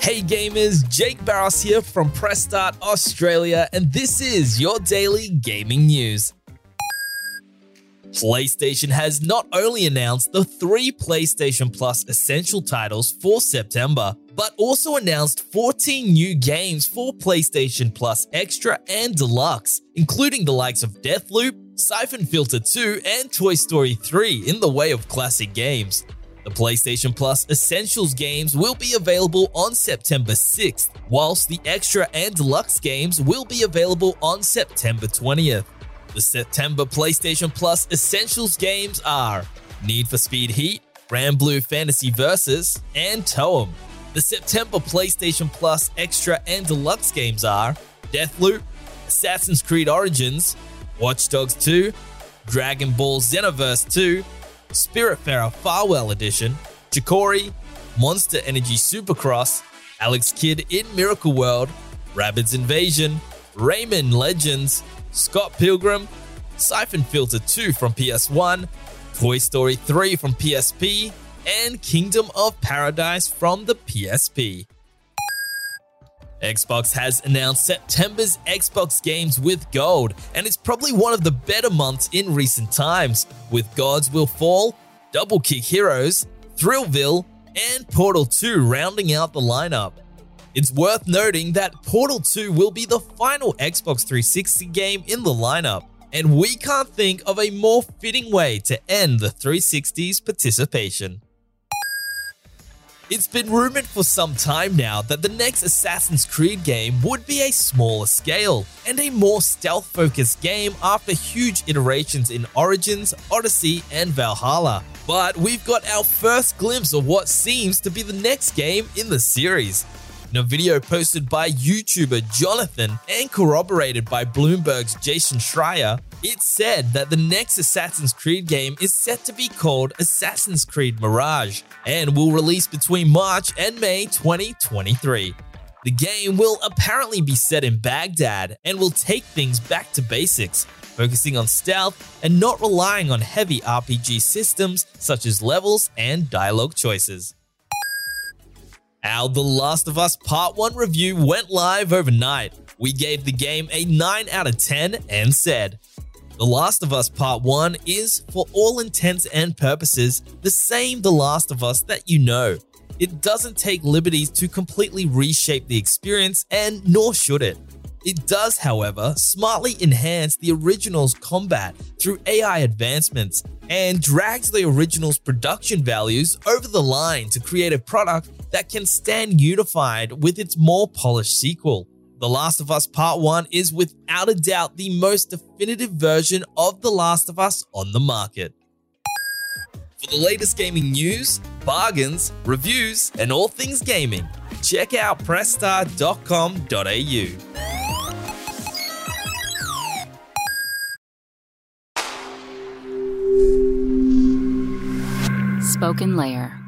Hey gamers, Jake Barros here from Press Start Australia, and this is your daily gaming news. PlayStation has not only announced the three PlayStation Plus essential titles for September, but also announced 14 new games for PlayStation Plus Extra and Deluxe, including the likes of Deathloop, Syphon Filter 2, and Toy Story 3 in the way of classic games. The PlayStation Plus Essentials games will be available on September 6th, whilst the Extra and Deluxe games will be available on September 20th. The September PlayStation Plus Essentials games are Need for Speed Heat, Granblue Fantasy Versus, and Toem. The September PlayStation Plus Extra and Deluxe games are Deathloop, Assassin's Creed Origins, Watch Dogs 2, Dragon Ball Xenoverse 2, Spiritfarer Farewell Edition, Chicory, Monster Energy Supercross, Alex Kidd in Miracle World, Rabbids Invasion, Rayman Legends, Scott Pilgrim, Syphon Filter 2 from PS1, Toy Story 3 from PSP, and Kingdom of Paradise from the PSP. Xbox has announced September's Xbox games with gold, and it's probably one of the better months in recent times, with Gods Will Fall, Double Kick Heroes, Thrillville, and Portal 2 rounding out the lineup. It's worth noting that Portal 2 will be the final Xbox 360 game in the lineup, and we can't think of a more fitting way to end the 360's participation. It's been rumored for some time now that the next Assassin's Creed game would be a smaller scale and a more stealth focused game after huge iterations in Origins, Odyssey, and Valhalla. But we've got our first glimpse of what seems to be the next game in the series. In a video posted by YouTuber Jonathan and corroborated by Bloomberg's Jason Schreier, it said that the next Assassin's Creed game is set to be called Assassin's Creed Mirage and will release between March and May 2023. The game will apparently be set in Baghdad and will take things back to basics, focusing on stealth and not relying on heavy RPG systems such as levels and dialogue choices. Our The Last of Us Part 1 review went live overnight. We gave the game a 9 out of 10 and said, The Last of Us Part 1 is, for all intents and purposes, the same The Last of Us that you know. It doesn't take liberties to completely reshape the experience, and nor should it. It does, however, smartly enhance the original's combat through AI advancements and drags the original's production values over the line to create a product that can stand unified with its more polished sequel. The Last of Us Part 1 is without a doubt the most definitive version of The Last of Us on the market. For the latest gaming news, bargains, reviews, and all things gaming, check out pressstart.com.au. SpokenLayer.